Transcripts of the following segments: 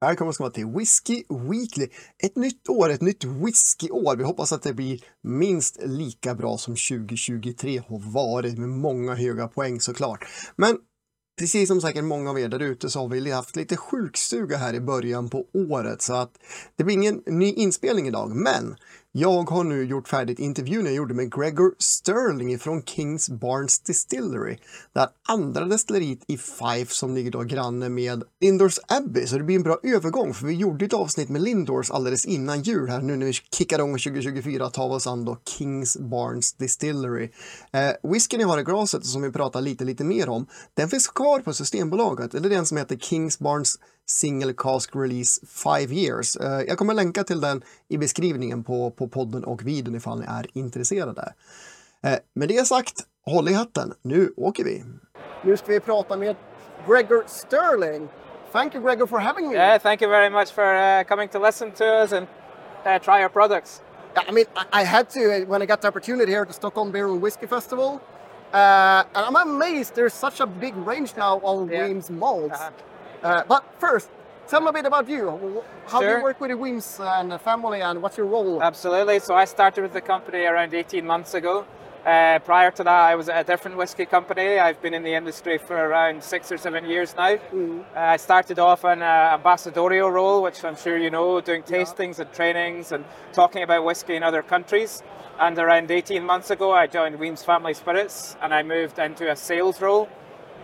Välkomna ska vara till Whiskey Weekly. Ett nytt år, ett nytt whiskyår. Vi hoppas att det blir minst lika bra som 2023 har varit med många höga poäng såklart. Men precis som säkert många av er där ute så har vi haft lite sjukstuga här i början på året så att det blir ingen ny inspelning idag. Men jag har nu gjort färdigt intervjun jag gjorde med Gregor Sterling från Kings Barnes Distillery. Det andra destilleriet i Fife som ligger då granne med Lindors Abbey. Så det blir en bra övergång för vi gjorde ett avsnitt med Lindors alldeles innan jul här nu när vi kickar igång 2024 tar vi oss an då Kings Barnes Distillery. Eh, whiskyn jag har i glaset som vi pratar lite, lite mer om, den finns kvar på Systembolaget. Eller den som heter Kings Barnes Single Cask Release 5 Years. Eh, jag kommer länka till den i beskrivningen på, på podden och videon ifall ni är intresserade. Eh, med det sagt, håll i hatten. Nu åker vi! Nu ska vi prata med Gregor Sterling. Thank you Gregor for having me. Yeah, thank you very much for uh, coming to listen to us and uh, try our products. I mean, I had to uh, when I got the opportunity here at the Stockholm Beer and Whiskey Festival. Uh, and I'm amazed there's such a big range now of yeah. Weems malts. -huh. Uh, but first, tell me a bit about you. How sure. do you work with the Wemyss and the family, and what's your role? Absolutely. So I started with the company around 18 months ago. Uh, prior to that, I was at a different whiskey company. I've been in the industry for around six or seven years now. Mm. Uh, I started off in an ambassadorial role, which I'm sure you know, doing tastings yeah. and trainings and talking about whiskey in other countries. And around 18 months ago, I joined Wemyss Family Spirits and I moved into a sales role.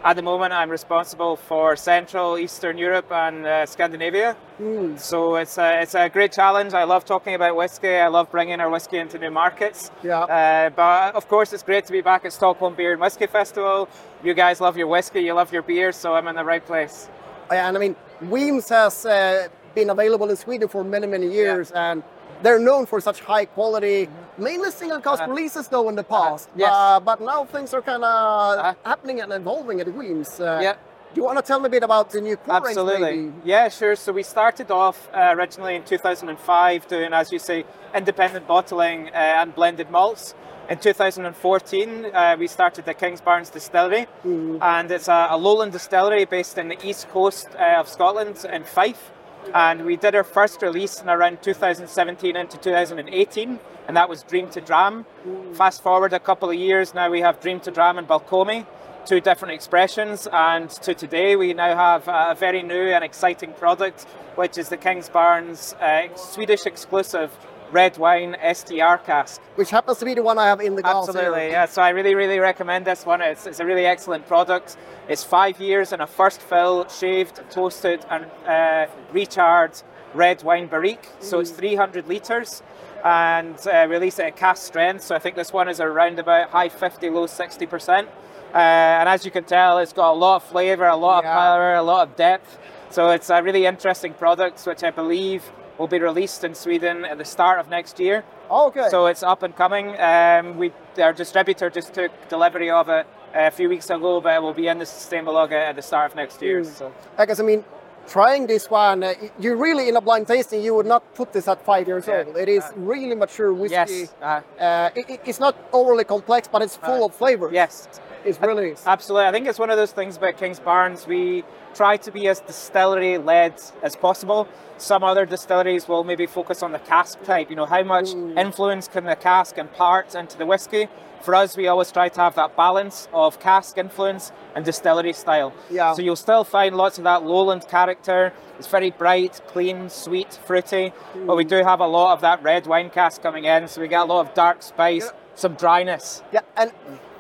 At the moment, I'm responsible for Central, Eastern Europe, and uh, Scandinavia. Mm. So it's a, it's a great challenge. I love talking about whiskey. I love bringing our whiskey into new markets. Yeah. Uh, but of course, it's great to be back at Stockholm Beer and Whiskey Festival. You guys love your whiskey, you love your beer, so I'm in the right place. Yeah, and I mean, Wemyss has uh, been available in Sweden for many, many years, yeah. and they're known for such high quality, mainly single cask uh, releases though in the uh-huh. past. Uh, yes. Uh, but now things are kind of uh, happening and evolving at Wemyss. Uh, yeah. Do you want to tell me a bit about the new core Absolutely. Yeah, sure. So we started off uh, originally in 2005 doing, as you say, independent bottling uh, and blended malts. In 2014, uh, we started the Kingsbarns Distillery, mm. and it's a, a, lowland distillery based in the east coast uh, of Scotland in Fife and we did our first release in around 2017 into 2018 and that was Dream to Dram. Fast forward a couple of years, now we have Dream to Dram and Balcomie, two different expressions, and to today we now have a very new and exciting product, which is the Kingsbarns uh, Swedish exclusive red wine STR cask. Which happens to be the one I have in the glass. Absolutely, here. yeah. So I really, really recommend this one. It's, it's, a really excellent product. It's five years in a first fill, shaved, toasted, and uh, recharred red wine barrique. So it's mm. 300 litres and uh, release it at cask strength. So I think this one is around about high 50, low 60%. Uh, and as you can tell, it's got a lot of flavour, a lot yeah. of power, a lot of depth. So it's a really interesting product, which I believe will be released in Sweden at the start of next year. Oh, okay. So it's up and coming. Um, we our distributor just took delivery of it a few weeks ago, but it will be in the Systembolaget at the start of next year. Mm. So. I guess I mean trying this one, uh, you really in a blind tasting, you would not put this at five years yeah. old. It is uh, really mature whiskey. Yes. Uh, uh it, it's not overly complex, but it's full uh, of flavor. Yes. It's really absolutely. I think it's one of those things about Kingsbarns. We try to be as distillery led as possible. Some other distilleries will maybe focus on the cask type. You know, how much mm. influence can the cask impart into the whiskey? For us, we always try to have that balance of cask influence and distillery style. Yeah. So you'll still find lots of that lowland character. It's very bright, clean, sweet, fruity, mm. but we do have a lot of that red wine cask coming in. So we get a lot of dark spice, yeah. some dryness. Yeah, and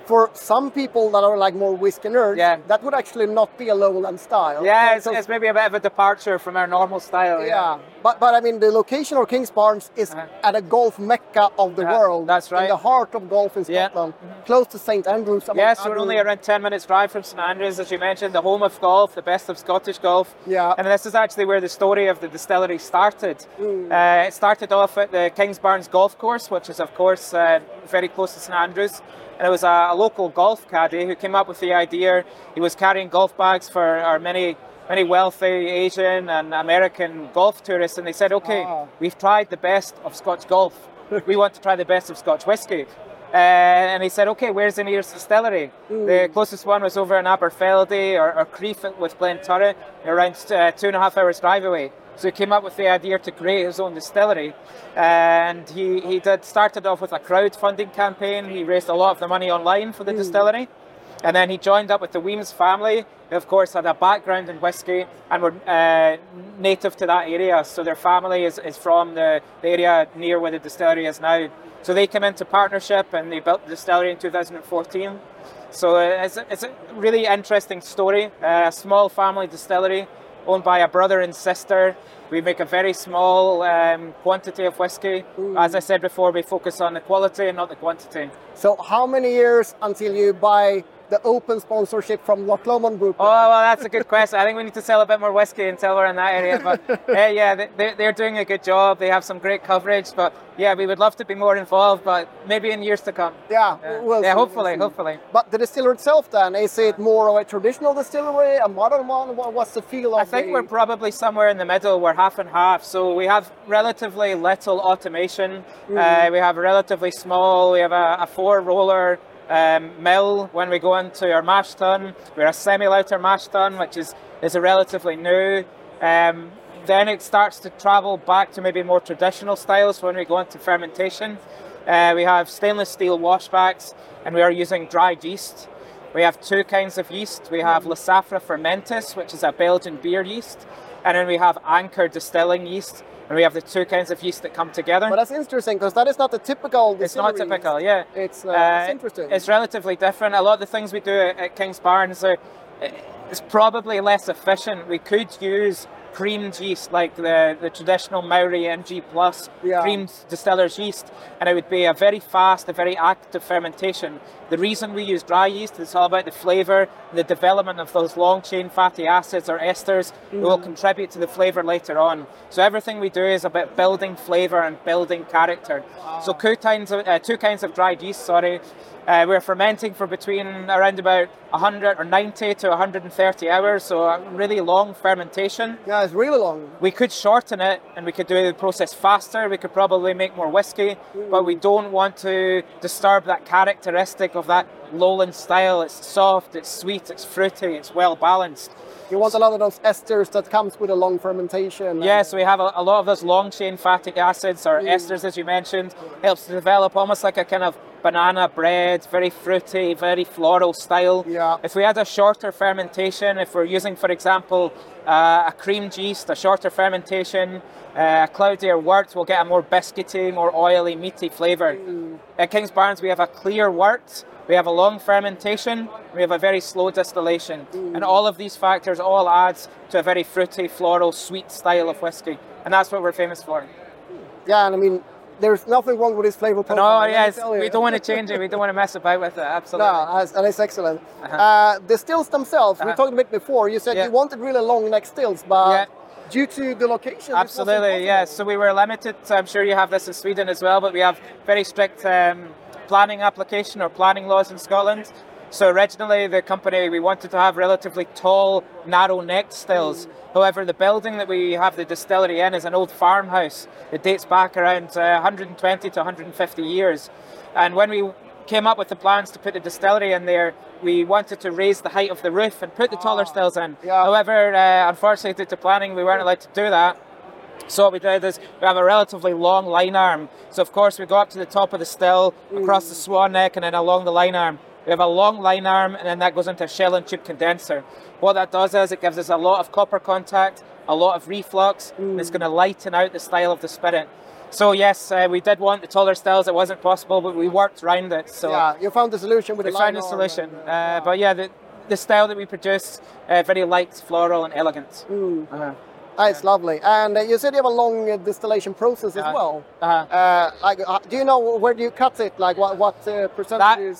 for some people that are like more whiskey nerds, yeah. that would actually not be a lowland style. Yeah, it's, it's, maybe a bit of a departure from our normal style. Yeah, yeah. but but I mean the location of Kingsbarns is uh-huh. at a golf mecca of the uh, world. That's right. In the heart of golf in Scotland, yeah. mm-hmm. close to St Andrews. Yes, we're only around ten minutes drive from St Andrews, as you mentioned, the home of golf, the best of Scottish golf. Yeah, and this is actually where the story of the distillery started. Mm. Uh, it started off at the Kingsbarns Golf Course, which is of course uh, very close to St Andrews and it was a, a, local golf caddy who came up with the idea. He was carrying golf bags for our many many wealthy Asian and American golf tourists, and they said, "Okay, oh. we've tried the best of Scotch golf. we want to try the best of Scotch whisky." Uh, and he said, okay, where's the nearest distillery? The closest one was over in Aberfeldy or, or Crieff with Glenturret, around uh, two and a half hours drive away. So he came up with the idea to create his own distillery. And he, he did started off with a crowdfunding campaign. He raised a lot of the money online for the distillery. And then he joined up with the Wemyss family, who of course had a background in whiskey and were uh, native to that area. So their family is, is from the, the area near where the distillery is now. So they came into partnership and they built the distillery in 2014. So uh, it's, a- it's a really interesting story. Uh, a small family distillery owned by a brother and sister. We make a very small um, quantity of whiskey. As I said before, we focus on the quality and not the quantity. So how many years until you buy the open sponsorship from Loch Lomond Group? Oh, well, that's a good question. I think we need to sell a bit more whiskey until we're in that area. But uh, yeah, they- they, they're doing a good job. They have some great coverage. But yeah, we would love to be more involved, but maybe in years to come. yeah, Yeah, we'll yeah see, we'll hopefully, hopefully. But the distillery itself, then, is it more of a traditional distillery, a modern one? What's the feel of I think the... we're probably somewhere in the middle. We're half and half. So we have relatively little automation. Uh, we have relatively small. We have a, a four roller um, mill when we go into our mash tun. We're a semi lauter mash tun, which is is a relatively new. Um, then it starts to travel back to maybe more traditional styles when we go into fermentation. Uh, we have stainless steel washbacks, and we are using dried yeast. We have two kinds of yeast. We have Lesaffre fermentis, which is a Belgian beer yeast, and then we have Anchor distilling yeast, and we have the two kinds of yeast that come together. But that's interesting, because that is not the typical It's not typical, yeah. It's, uh, Uh, it's interesting. It's relatively different. A lot of the things we do at, at Kingsbarns are it's probably less efficient. We could use creamed yeast like the, the traditional Mauri MG Plus Yeah. creamed distiller's yeast, and it would be a very fast, a very active fermentation. The reason we use dry yeast is all about the flavour the development of those long chain fatty acids or esters that will contribute to the flavour later on. So everything we do is about building flavour and building character. So two kinds of uh, two kinds of dried yeast, sorry. Uh, we're fermenting for between around about 100 or 90 to 130 hours, so a really long fermentation. yeah, it's really long. We could shorten it and we could do the process faster. We could probably make more whiskey, but we don't want to disturb that characteristic of that lowland style. It's soft, it's sweet, it's fruity, it's well balanced. You want a lot of those esters that comes with a long fermentation. Yes, we have a, a lot of those long chain fatty acids or esters, as you mentioned. Helps to develop almost like a kind of banana bread, very fruity, very floral style. Yeah. If we had a shorter fermentation, if we're using, for example, uh, a cream yeast, a shorter fermentation, uh, a cloudier wort, we'll get a more biscuity, more oily, meaty flavour. At Kingsbarns, we have a clear wort. We have a long fermentation, we have a very slow distillation, and all of these factors all adds to a very fruity, floral, sweet style of whiskey, and that's what we're famous for. Yeah, and I mean, there's nothing wrong with this flavor profile. No, yes, we don't want to change it. We don't want to mess about with it. Absolutely. No, and it's excellent. uh the stills themselves, we Uh-huh. talked a bit before. You said Yeah. you wanted really long neck stills, but Yeah. due to the location, Absolutely, yes. impossible. So we were limited. I'm sure you have this in Sweden as well, but we have very strict um, planning application or planning laws in Scotland. So originally, the company we wanted to have relatively tall, narrow-necked stills. However, the building that we have the distillery in is an old farmhouse. It dates back around uh, 120 to 150 years. And when we came up with the plans to put the distillery in there, we wanted to raise the height of the roof and put the taller stills in. Yeah. However, uh, unfortunately, due to planning, we weren't allowed to do that. So what we did is we have a relatively long lyne arm. So of course we go up to the top of the still, across the swan neck, and then along the lyne arm. We have a long lyne arm, and then that goes into a shell and tube condenser. What that does is it gives us a lot of copper contact, a lot of reflux, and it's going to lighten out the style of the spirit. So yes, uh, we did want the taller styles. It wasn't possible, but we worked around it. So Yeah, you found the solution with we the found arm solution. and, Uh, but yeah, the, the style that we produce, uh, very light, floral, and elegant. Uh-huh. Ah, it's lovely. And uh, you said you have a long uh, distillation process as Uh, well. uh-huh. Uh, like, uh, do you know where do you cut it? Like, what what uh, percentages?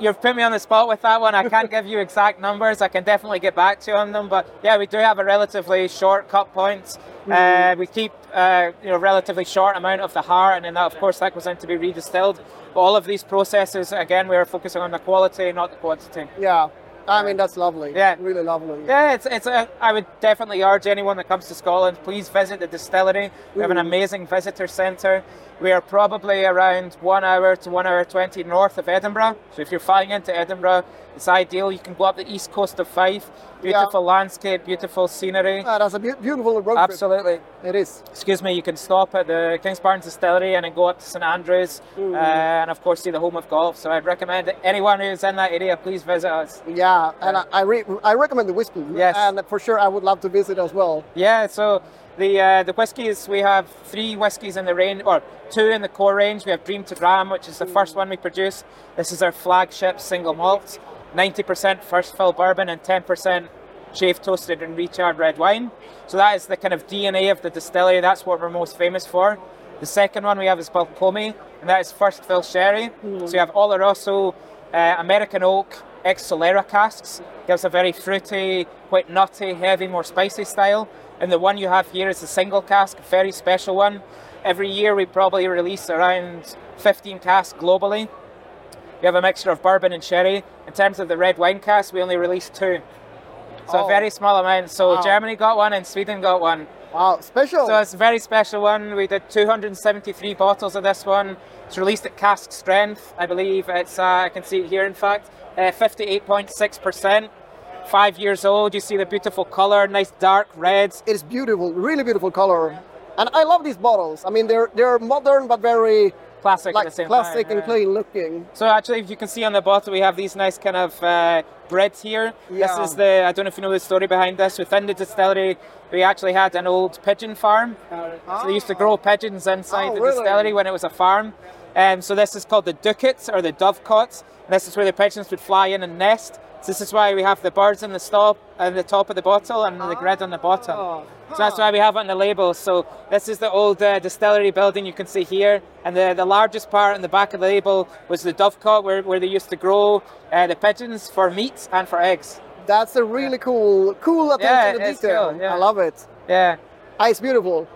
You've put me on the spot with that one. I can't give you exact numbers. I can definitely get back to you on them. But yeah, we do have a relatively short cut points. Uh, we keep uh, you know relatively short amount of the heart, and then that of course that goes in to be redistilled. But all of these processes, again, we are focusing on the quality, not the quantity. yeah. I mean, that's lovely. Yeah. Really lovely. Yeah, it's it's. A, I would definitely urge anyone that comes to Scotland, please visit the distillery. We have an amazing visitor centre. We are probably around one hour to one hour twenty north of Edinburgh. So if you're flying into Edinburgh, it's ideal. You can go up the east coast of Fife. Beautiful landscape, beautiful scenery. Ah, that's a beau- beautiful road trip. Absolutely. It is. Excuse me, you can stop at the Kingsbarns Distillery and then go up to St Andrews Mm. uh, and, of course, see the home of golf. So I'd recommend that anyone who's in that area, please visit us. Yeah, and I I, re- I recommend the whiskey. Yes. And for sure, I would love to visit as well. Yeah, so the uh, the whiskies we have three whiskies in the range, or two in the core range. We have Dream to Dram, which is the first one we produce. This is our flagship single malt, 90% first fill bourbon and 10% shaved toasted and recharred red wine. So that is the kind of DNA of the distillery. That's what we're most famous for. The second one we have is Balcomie, and that is first fill sherry. So you have Oloroso, uh, American oak, ex Solera casks. Gives a very fruity, quite nutty, heavy, more spicy style. And the one you have here is a single cask, a very special one. Every year we probably release around 15 casks globally. We have a mixture of bourbon and sherry. In terms of the red wine cask, we only release two. So Oh. a very small amount. So Wow. Germany got one and Sweden got one. Wow, special. So it's a very special one. We did 273 bottles of this one. It's released at cask strength, I believe. It's uh, I can see it here. In fact, uh, 58.6 percent. Five years old. You see the beautiful color, nice dark reds. it is beautiful, really beautiful color. And I love these bottles. I mean, they're they're modern but very Classic at like the same classic time. and yeah. clean looking. So actually, if you can see on the bottle, we have these nice kind of uh, breads here. Yeah. This is the, I don't know if you know the story behind this. Within the distillery, we actually had an old pigeon farm. So they used to grow pigeons inside Oh, the really? distillery when it was a farm. Um, so this is called the ducats or the dovecots. And this is where the pigeons would fly in and nest. So this is why we have the birds in the stop at the top of the bottle and the grid on the bottom. Oh, So that's why we have it on the label. So this is the old uh, distillery building you can see here, and the, the largest part in the back of the label was the dovecot where, where they used to grow uh, the pigeons for meat and for eggs. That's a really cool, cool attention Yeah, to detail. cool, yeah. I love it. Yeah. Ah, it's beautiful.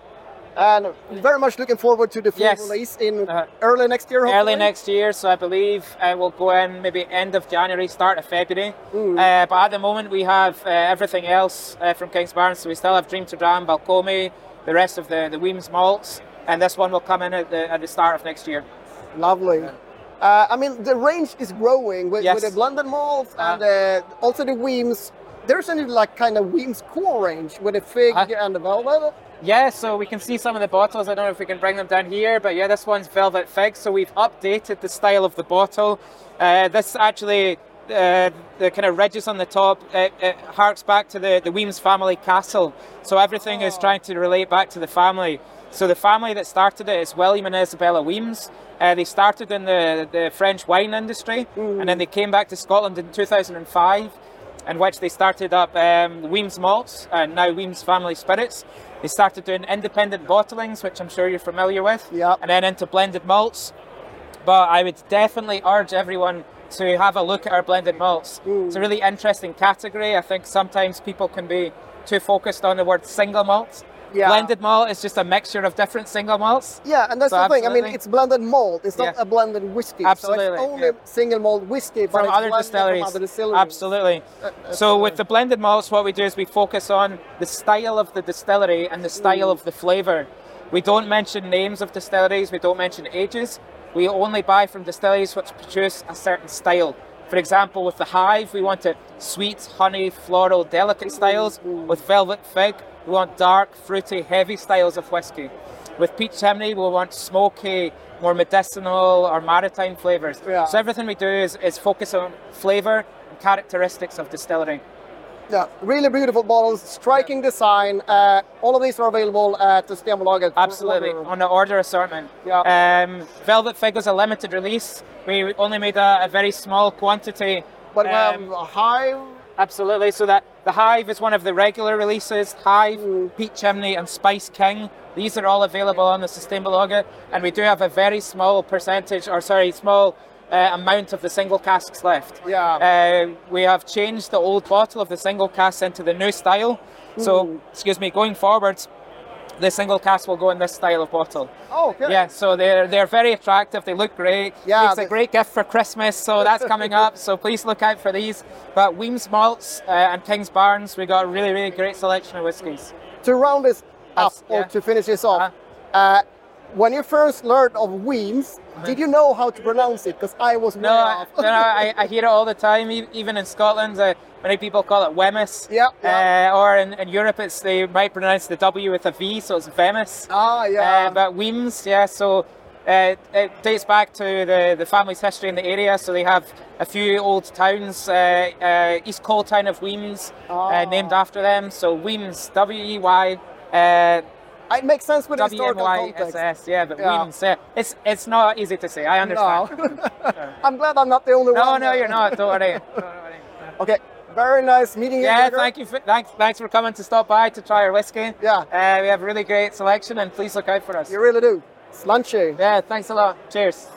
And very much looking forward to the full Yes. release in Uh, early next year. Early next year, so I believe uh, we'll go in maybe end of January, start of February. Mm. Uh, but at the moment, we have uh, everything else uh, from Kingsbarns. So we still have Dream to Dram, Balcomie, the rest of the, the Wemyss malts, and this one will come in at the, at the start of next year. Lovely. Uh, I mean, the range is growing with, Yes. with the blended malts and Uh-huh. uh, also the Wemyss. There's any like kind of Wemyss core range with the fig Uh-huh. and the velvet. Yeah, so we can see some of the bottles. I don't know if we can bring them down here, but yeah, this one's Velvet Fig. So we've updated the style of the bottle. Uh, this actually, uh, the kind of ridges on the top, it, it harks back to the, the Wemyss family castle. So everything is trying to relate back to the family. So the family that started it is William and Isabella Wemyss. Uh, they started in the, the French wine industry, and then they came back to Scotland in 2005 in which they started up um, Wemyss Malts and now Wemyss Family Spirits. They started doing independent bottlings, which I'm sure you're familiar with, Yeah. and then into blended malts. But I would definitely urge everyone to have a look at our blended malts. It's a really interesting category. I think sometimes people can be too focused on the word single malt. Yeah. Blended malt is just a mixture of different single malts. Yeah, and that's So the thing. I mean, it's blended malt. It's not Yeah. a blended whiskey. Absolutely, So it's only yeah. single malt whiskey, from other distilleries. From other distilleries. Absolutely. Uh, uh, so with uh, the blended malts, what we do is we focus on the style of the distillery and the style mm. of the flavour. We don't mention names of distilleries. We don't mention ages. We only buy from distilleries which produce a certain style. For example, with the Hive, we want it sweet, honey, floral, delicate mm, styles. Mm, with Velvet Fig, we want dark, fruity, heavy styles of whiskey. With Peat Chimney, we want smoky, more medicinal or maritime flavours. Yeah. So everything we do is, is focus on flavour and characteristics of distillery. Yeah, really beautiful bottles, striking design. Uh, all of these are available at the Systembolaget. Absolutely, order. on the order assortment. Yeah. Um, Velvet Fig was a limited release. We only made a, a very small quantity. But we Um, have a hive. Absolutely. So that the Hive is one of the regular releases. Hive, Peat Chimney, and Spice King. These are all available on the Systembolaget, and we do have a very small percentage, or sorry, small uh, amount of the single casks left. Yeah. Uh, we have changed the old bottle of the single cask into the new style. So, excuse me, going forward, the single cask will go in this style of bottle. Oh, okay. Yeah, so they're they're very attractive. They look great. Yeah, it's a great gift for Christmas. So that's coming up. So please look out for these. But Wemyss malts uh, and Kingsbarns, we got a really really great selection of whiskies. To round this up That's- or to finish this off, Uh-huh. uh, when you first learned of Wemyss, did you know how to pronounce it? Because I was No, I, no, I, I hear it all the time. Even in Scotland, uh, many people call it Wemyss. Yeah, yeah. Uh, or in, in Europe, it's they might pronounce the W with a V, so it's Vemis. ah, yeah. Uh, but Weems, yeah, so uh, it dates back to the, the family's history in the area. So they have a few old towns, uh, uh, East Coaltown of Wemyss, Ah. uh, named after them. So Weems, W E Y. Uh, it makes sense with the historical context. Yeah, but Yeah. Weems, yeah. It's it's not easy to say. I understand. No. I'm glad I'm not the only No, one. No, no, you're not. Don't worry. Don't worry. Okay, very nice meeting you. Yeah, thank you. For, thanks, thanks for coming to stop by to try our whiskey. Yeah. Uh, we have a really great selection, and please look out for us. You really do. Slàinte. Yeah, thanks a lot. Cheers.